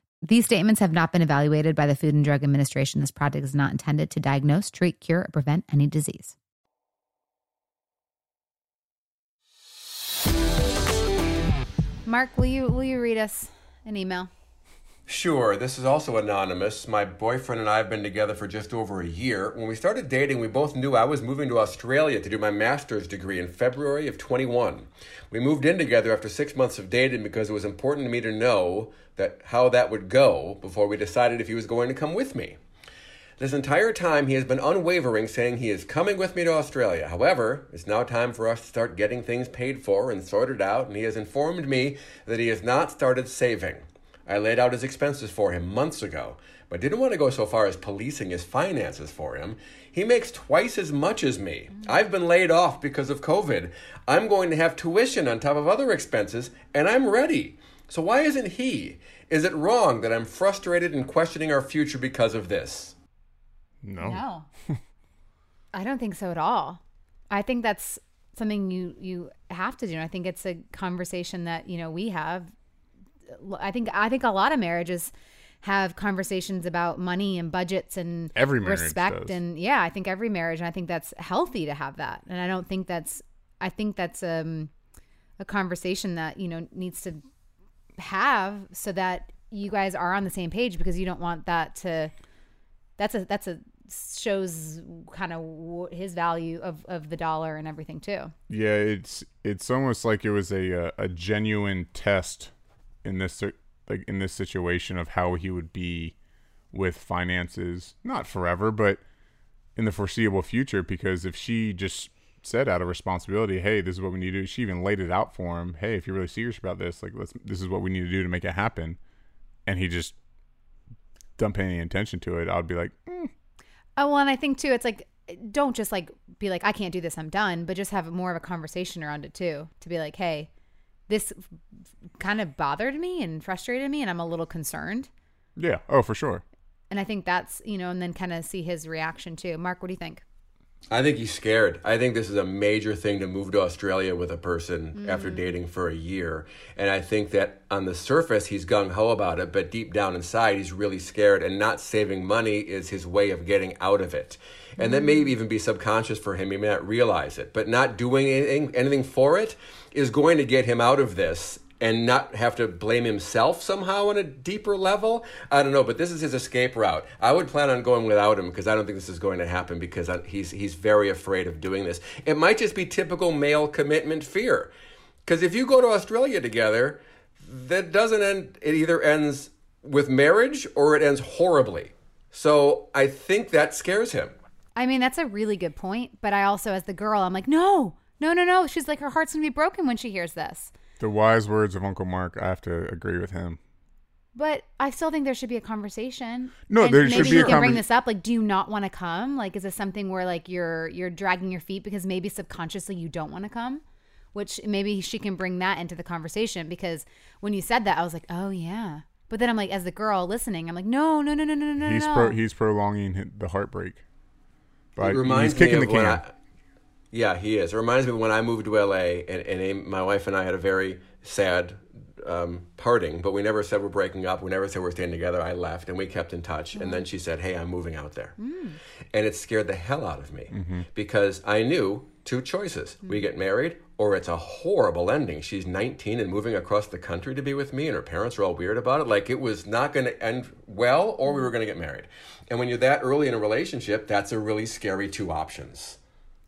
These statements have not been evaluated by the Food and Drug Administration. This product is not intended to diagnose, treat, cure, or prevent any disease. Mark, will you will you read us an email? Sure, this is also anonymous. My boyfriend and I have been together for just over a year. When we started dating, we both knew I was moving to Australia to do my master's degree in February of 21. We moved in together after six months of dating because it was important to me to know that how that would go before we decided if he was going to come with me. This entire time, he has been unwavering, saying he is coming with me to Australia. However, it's now time for us to start getting things paid for and sorted out, and he has informed me that he has not started saving. I laid out his expenses for him months ago, but didn't want to go so far as policing his finances for him. He makes twice as much as me. I've been laid off because of COVID. I'm going to have tuition on top of other expenses, and I'm ready. So why isn't he? Is it wrong that I'm frustrated and questioning our future because of this? No. No. I don't think so at all. I think that's something you you have to do. And I think it's a conversation that, you know, we have I think I think a lot of marriages have conversations about money and budgets and Every respect does. and yeah, I think every marriage and I think that's healthy to have that. And I don't think that's I think that's um a conversation that, you know, needs to have so that you guys are on the same page because you don't want that to that's a that's a shows kind of his value of of the dollar and everything too. Yeah, it's it's almost like it was a uh, a genuine test in this like in this situation of how he would be with finances, not forever, but in the foreseeable future. Because if she just said out of responsibility, "Hey, this is what we need to do," she even laid it out for him. Hey, if you're really serious about this, like let's this is what we need to do to make it happen, and he just don't pay any attention to it. I'd be like, mm, Oh, well, and I think too, it's like don't just like be like I can't do this, I'm done, but just have more of a conversation around it too. To be like, hey, this kind of bothered me and frustrated me, and I'm a little concerned. yeah, oh for sure. And I think that's you know, and then kind of see his reaction too. Mark, what do you think? I think he's scared. I think this is a major thing to move to Australia with a person after mm. dating for a year. And I think that on the surface, he's gung ho about it, but deep down inside, he's really scared. And not saving money is his way of getting out of it. And that may mm. even be subconscious for him. He may not realize it, but not doing anything, anything for it is going to get him out of this and not have to blame himself somehow on a deeper level. I don't know, but this is his escape route. I would plan on going without him because I don't think this is going to happen because I, he's he's very afraid of doing this. It might just be typical male commitment fear. Because if you go to Australia together, that doesn't end. It either ends with marriage or it ends horribly. So I think that scares him. I mean, that's a really good point. But I also, as the girl, I'm like, no, no, no, no. She's like, her heart's gonna be broken when she hears this. The wise words of Uncle Mark. I have to agree with him. But I still think there should be a conversation. No, And there maybe should be you a can bring this up. Like, do you not want to come? Like, is this something where like you're you're dragging your feet because maybe subconsciously you don't want to come? Which maybe she can bring that into the conversation because when you said that, I was like, oh yeah. But then I'm like, as the girl listening, I'm like, no, no, no, no, no, no, He's no. pro, he's prolonging the heartbreak. But it reminds he's kicking me the of when can. Yeah, he is. It reminds me of when I moved to LA and, and my wife and I had a very sad um, parting, but we never said we're breaking up. We never said we're staying together. I left and we kept in touch. And then she said, Hey, I'm moving out there. And it scared the hell out of me because I knew two choices we get married or it's a horrible ending. She's 19 and moving across the country to be with me, and her parents are all weird about it. Like it was not going to end well, or we were going to get married. And when you're that early in a relationship, that's a really scary two options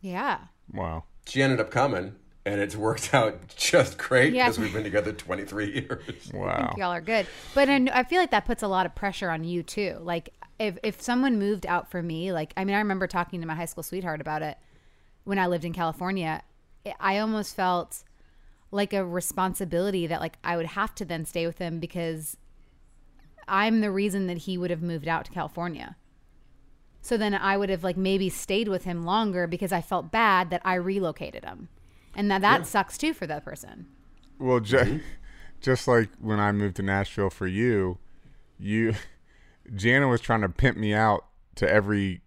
yeah. Wow. she ended up coming and it's worked out just great Yeah. because we've been together 23 years Wow. y'all are good. But I, I feel like that puts a lot of pressure on you too. Like if if someone moved out for me, like I mean, I remember talking to my high school sweetheart about it when I lived in California. I- I almost felt like a responsibility that like I would have to then stay with him because I'm the reason that he would have moved out to California. So then I would have like maybe stayed with him longer because I felt bad that I relocated him. And that that sucks too for that person. Well, ju- Mm-hmm. just like when I moved to Nashville for you, you, Jana was trying to pimp me out to every,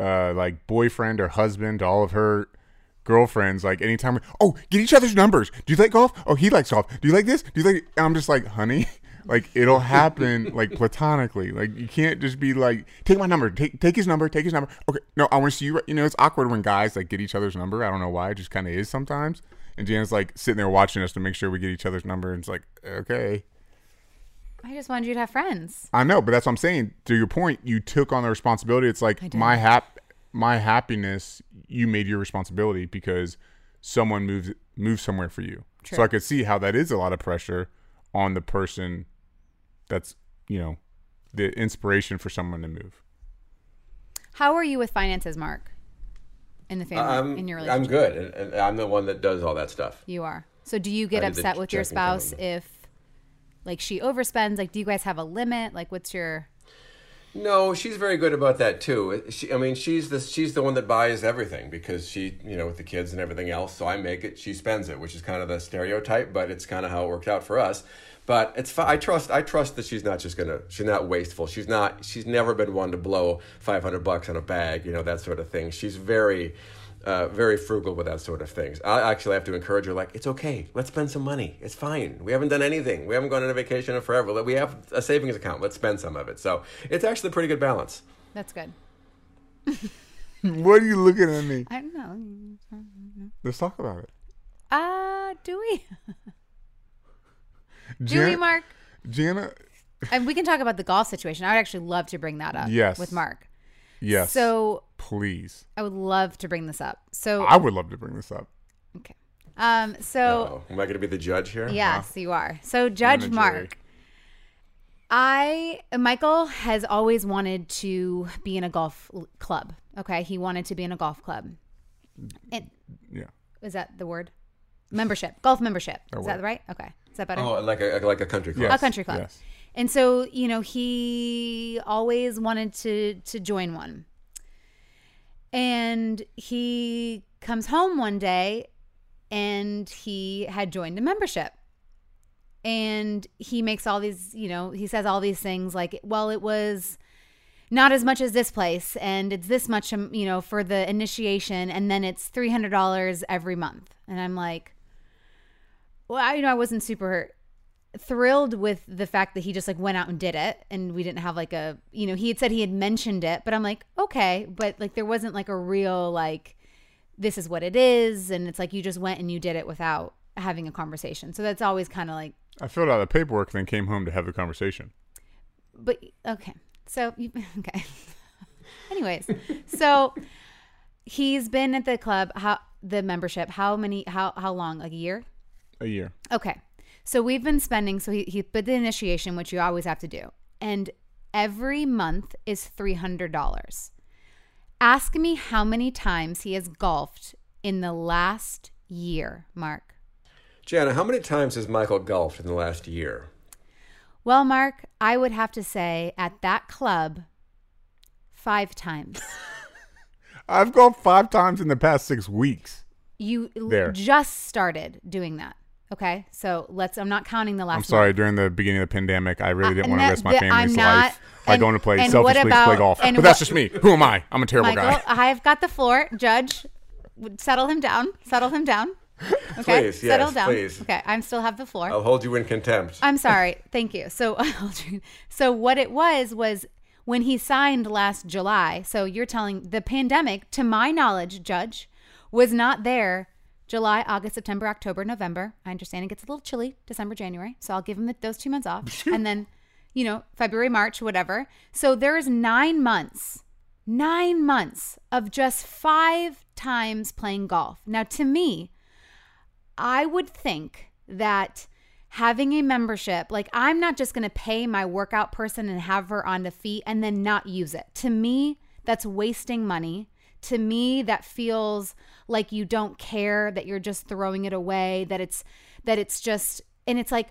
uh, like boyfriend or husband, all of her girlfriends. Like anytime, we, oh, get each other's numbers. Do you like golf? Oh, he likes golf. Do you like this? Do you like? I'm just like, honey, like it'll happen like platonically. Like you can't just be like, take my number, take take his number, take his number. Okay, no, I want to see you. right- You know, it's awkward when guys like get each other's number. I don't know why. It just kind of is sometimes. And Jana's like sitting there watching us to make sure we get each other's number. And it's like, okay. I just wanted you to have friends. I know, but that's what I'm saying. To your point, you took on the responsibility. It's like my hap, my happiness. You made your responsibility because someone moved moved somewhere for you. So I could see how that is a lot of pressure on the person. That's you know, the inspiration for someone to move. How are you with finances, Mark? In the family, I'm, in your relationship, I'm good and, and i'm the one that does all that stuff you are. So, do you get I upset with your checking account. spouse if, like, she overspends? Like, do you guys have a limit? Like, what's your? no she's very good about that too she, i mean she's the she's the one that buys everything because she you know with the kids and everything else so i make it she spends it which is kind of the stereotype but it's kind of how it worked out for us but it's fi- i trust i trust that she's not just gonna she's not wasteful she's not she's never been one to blow 500 bucks on a bag you know that sort of thing she's very uh, very frugal with that sort of things. I actually have to encourage her, like, it's okay. Let's spend some money. It's fine. We haven't done anything. We haven't gone on a vacation in forever. We have a savings account. Let's spend some of it. So it's actually a pretty good balance. That's good. What are you looking at me? I don't know. Let's talk about it. Uh, do we? do we, Mark? Jana, And we can talk about the golf situation. I would actually love to bring that up. Yes. With Mark. yes. So please, I would love to bring this up. So I would love to bring this up. okay. Um. So Oh, am I going to be the judge here? Yes, you are. So, Judge jury. Mark, I Michael has always wanted to be in a golf club. Okay, he wanted to be in a golf club. And Yeah. is that the word? Membership, golf membership. Is that right? Okay, is that better? Oh, like a like a country club. Yes. a country club. Yes. And so, you know, he always wanted to to join one. And he comes home one day and he had joined a membership. And he makes all these, you know, he says all these things like, well, it was not as much as this place and it's this much um, you know for the initiation and then it's $300 every month and i'm like well i you know i wasn't super thrilled with the fact that he just like went out and did it and we didn't have like a you know he had said he had mentioned it but i'm like okay but like there wasn't like a real like this is what it is and it's like you just went and you did it without having a conversation. So that's always kind of like I filled out the paperwork, then came home to have the conversation. but okay. So you okay. Anyways so he's been at the club how the membership how many how how long? Like a year A year. Okay. So we've been spending, so he, he put the initiation, which you always have to do. And every month is $300. Ask me how many times he has golfed in the last year, Mark. Jana, how many times has Michael golfed in the last year? Well, Mark, I would have to say at that club, five times. I've golfed five times in the past six weeks. You There. just started doing that. Okay. So let's, I'm not counting the last I'm month. sorry, during the beginning of the pandemic, I really Uh, didn't and want to that- risk my family's I'm not- life by and- going to play selfishly what to play golf. and But that's just me. Who am I? I'm a terrible Michael, guy. I've got the floor. Judge, settle him down. Settle him down. Okay. Please, yes, settle down. please. Okay. I still have the floor. I'll hold you in contempt. I'm sorry. Thank you. So, so what it was was when he signed last July. So you're telling the pandemic, to my knowledge, Judge, was not there. July, August, September, October, November. I understand it gets a little chilly, December, January. So I'll give him the, those two months off, and then, you know, February, March, whatever. So there is nine months, nine months of just five times playing golf. Now, to me, I would think that having a membership, like I'm not just going to pay my workout person and have her on the feet and then not use it. To me, that's wasting money. To me, that feels like you don't care, that you're just throwing it away, that it's that it's just and it's like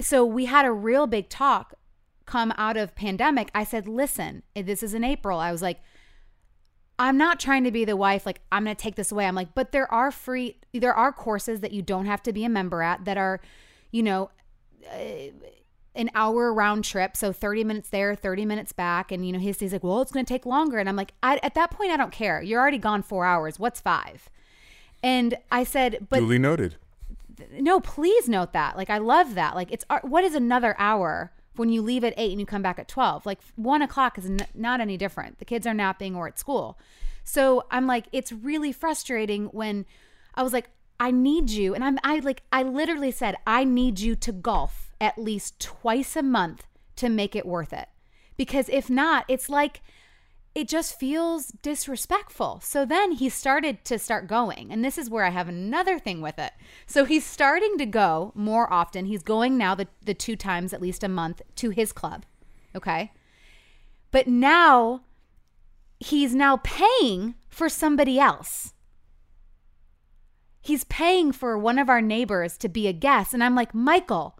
so we had a real big talk come out of pandemic. I said, "Listen, this is in April." I was like, I'm not trying to be the wife like I'm going to take this away. I'm like, but there are free there are courses that you don't have to be a member at that are, you know, uh, an hour round trip, so 30 minutes there, 30 minutes back and you know, he's, he's like, "Well, it's going to take longer." And I'm like, I, at that point I don't care. You're already gone 4 hours. What's 5? And I said, "But Duly noted. no, please note that. Like, I love that. Like, it's uh, what is another hour when you leave at eight and you come back at 12? Like, one o'clock is n- not any different. The kids are napping or at school. So I'm like, it's really frustrating when I was like, I need you. And I'm, I like, I literally said, I need you to golf at least twice a month to make it worth it. Because if not, it's like, it just feels disrespectful. So then he started to start going. And this is where I have another thing with it. So he's starting to go more often. He's going now the, the two times at least a month to his club. Okay. But now he's now paying for somebody else. He's paying for one of our neighbors to be a guest. And I'm like, Michael,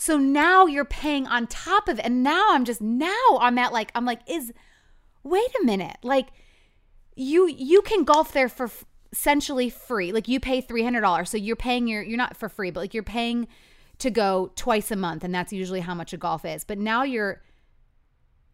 so now you're paying on top of it. And now I'm just, now I'm at like, I'm like, is, wait a minute. Like you you can golf there for f- essentially free. Like you pay $300 so you're paying your you're not for free but like you're paying to go twice a month and that's usually how much a golf is. But now you're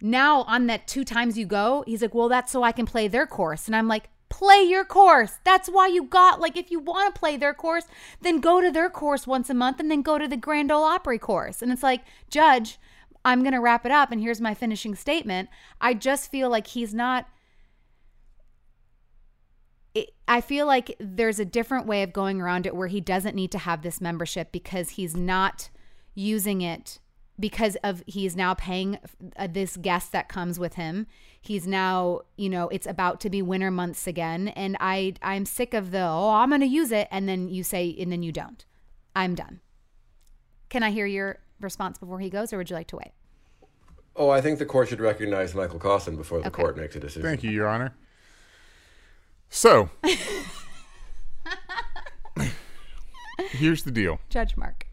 now on that two times you go he's like well that's so i can play their course. And i'm like play your course that's why you got like if you want to play their course then go to their course once a month and then go to the grand ole opry course and it's like judge I'm going to wrap it up and here's my finishing statement. I just feel like he's not I feel like there's a different way of going around it where he doesn't need to have this membership because he's not using it because of he's now paying uh, this guest that comes with him. He's now, you know, it's about to be winter months again and I I'm sick of the oh, I'm going to use it and then you say and then you don't. I'm done. Can I hear your response before he goes or would you like to wait? Oh, I think the court should recognize Michael Caussin before the Okay. court makes a decision. Thank you, Your Honor. So, here's the deal, Judge Mark.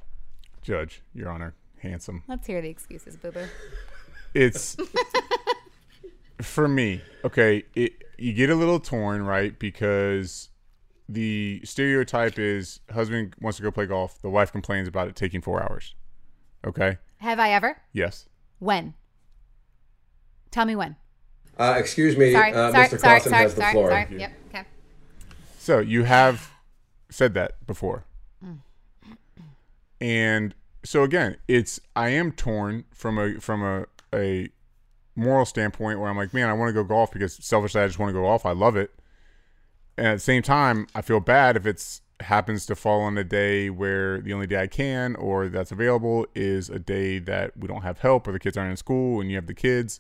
Judge, Your Honor, handsome. Let's hear the excuses, boo boo. It's for me. Okay, it you get a little torn, right? Because the stereotype is husband wants to go play golf, the wife complains about it taking four hours. Okay. Have I ever? Yes. When? Tell me when. Uh, excuse me, Sorry, uh, sorry, Mr. sorry, Caussin sorry, has the sorry, floor. sorry. Yep. Okay. So you have said that before. And so again, it's I am torn from a from a, a moral standpoint where I'm like, man, I want to go golf because selfishly I just want to go golf. I love it. And at the same time, I feel bad if it's happens to fall on a day where the only day I can or that's available is a day that we don't have help or the kids aren't in school and you have the kids.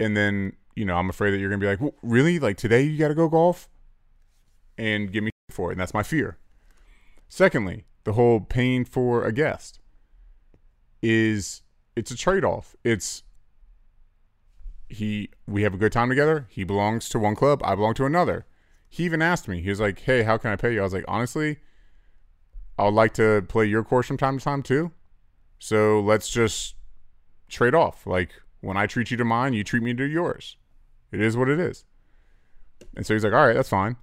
And then, you know, I'm afraid that you're going to be like, well, really? Like today you got to go golf? And give me for it. And that's my fear. Secondly, the whole paying for a guest is it's a trade-off. It's he we have a good time together. He belongs to one club, I belong to another. He even asked me. He was like, "Hey, how can I pay you?" I was like, "Honestly, I would like to play your course from time to time too. So let's just trade off. Like when I treat you to mine, you treat me to yours. It is what it is." And so he's like, "All right, that's fine."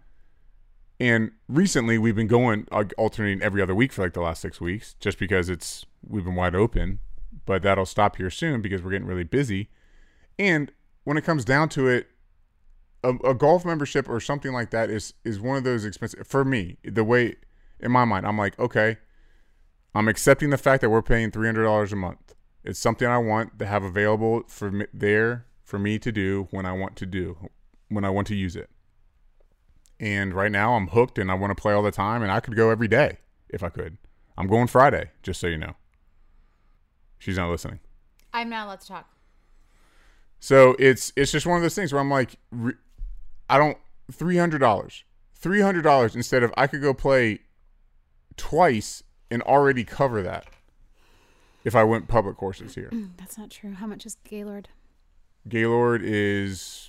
And recently, we've been going uh, alternating every other week for like the last six weeks, just because it's we've been wide open. But that'll stop here soon because we're getting really busy. And when it comes down to it, a, a golf membership or something like that is is one of those expensive for me. The way in my mind, I'm like, okay, I'm accepting the fact that we're paying three hundred dollars a month. It's something I want to have available for me, there for me to do when I want to do when I want to use it. And right now, I'm hooked and I want to play all the time, and I could go every day if I could. I'm going Friday, just so you know. She's not listening. I'm not allowed to talk. So it's it's just one of those things where I'm like, I don't three hundred dollars, three hundred dollars instead of I could go play twice and already cover that if I went public courses here. That's not true. How much is Gaylord? Gaylord is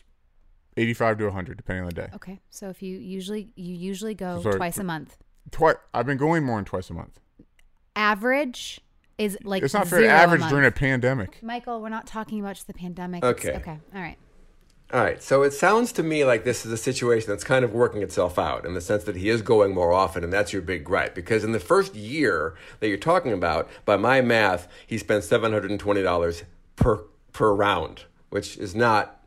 eighty five to hundred depending on the day. Okay, so if you usually you usually go Sorry, twice for- a month. Twice I've been going more than twice a month. Average is like it's not fair. zero Average month. during a pandemic. Michael, we're not talking about just the pandemic. It's- Okay. Okay. All right. All right, so it sounds to me like this is a situation that's kind of working itself out in the sense that he is going more often, and that's your big gripe. Because in the first year that you're talking about, by my math, he spent seven hundred and twenty dollars per per round, which is not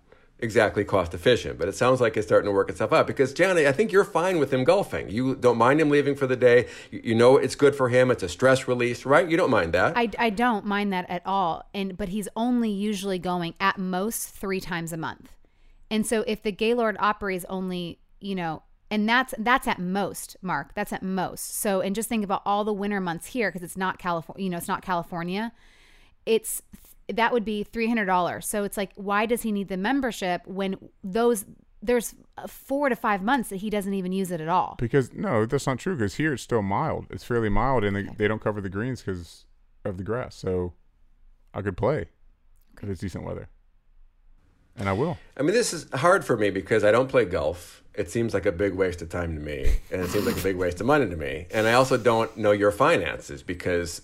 exactly cost efficient. But it sounds like it's starting to work itself out. Because Johnny, I think you're fine with him golfing. You don't mind him leaving for the day. You, know it's good for him. It's a stress release, right? You don't mind that. I, I don't mind that at all. And but he's only usually going at most three times a month. And so if the Gaylord Opry is only, you know, and that's that's at most, Mark. That's at most. So and just think about all the winter months here because it's not California, you know, it's not California. It's that would be three hundred dollars. So it's like, why does he need the membership when those there's four to five months that he doesn't even use it at all? Because no, that's not true. Because here it's still mild. It's fairly mild, and they, they don't cover the greens because of the grass. So I could play if it's decent weather, and I will. I mean, this is hard for me because I don't play golf. It seems like a big waste of time to me, and it seems like a big waste of money to me. And I also don't know your finances because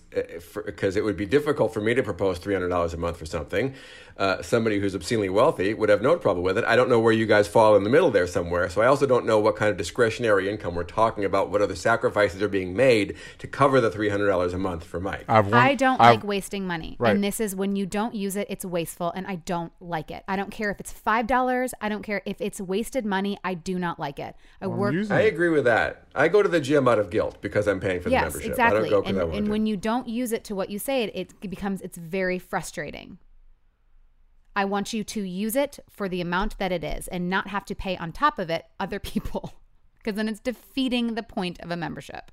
because it would be difficult for me to propose three hundred dollars a month for something. Uh, somebody who's obscenely wealthy would have no trouble with it. I don't know where you guys fall in the middle there somewhere. So I also don't know what kind of discretionary income we're talking about. What other sacrifices are being made to cover the three hundred dollars a month for Mike? I've one, I don't I've- like wasting money. Right. And this is when you don't use it, it's wasteful and I don't like it. I don't care if it's $5, I don't care if it's wasted money, I do not like it. I I'm work I agree with that. I go to the gym out of guilt because I'm paying for the Yes, membership. exactly. I don't go 'cause And, I want and to. when you don't use it to what you say it, it becomes it's very frustrating. I want you to use it for the amount that it is and not have to pay on top of it other people because then it's defeating the point of a membership.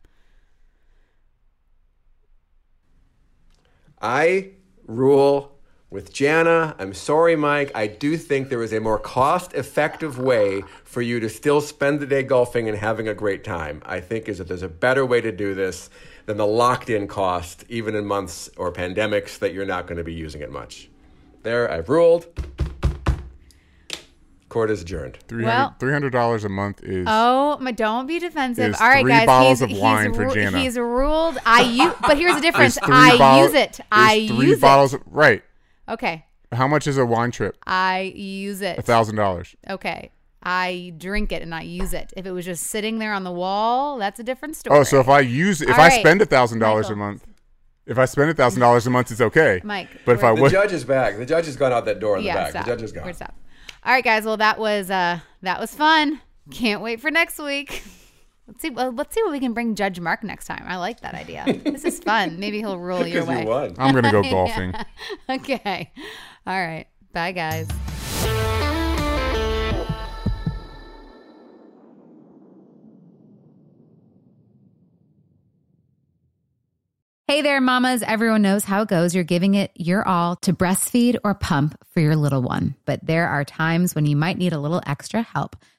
I rule with Jana. I'm sorry, Mike. I do think there is a more cost effective way for you to still spend the day golfing and having a great time. I think is that there's a better way to do this than the locked in cost, even in months or pandemics that you're not going to be using it much. There, I've ruled. Court is adjourned. Well- Three hundred dollars a month is Oh, my! Don't be defensive. Is All right, three guys. bottles he's, of wine he's, for Jana. he's ruled. I use, but here's the difference. I bottle- use it. is I three use bottles. it. Of, right. Okay, How much is a wine trip? I use it. A thousand dollars. Okay, I drink it and I use it. If it was just sitting there on the wall, that's a different story. Oh, so if I use if All I right, spend a thousand dollars a Michael. month, if I spend a thousand dollars a month, it's okay. Mike, but if I we're- The would, judge is back. The judge has gone out that door in yeah, the back. stop. The judge is gone. We're stop. All right, guys. Well, that was uh that was fun. Can't wait for next week. Let's see. Well, let's see what we can bring Judge Mark next time. I like that idea. this is fun. Maybe he'll rule your way. you won. I'm gonna go golfing. Okay. All right. Bye, guys. Hey there, mamas. Everyone knows how it goes. You're giving it your all to breastfeed or pump for your little one. But there are times when you might need a little extra help.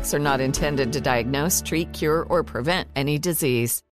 products are not intended to diagnose, treat, cure, or prevent any disease.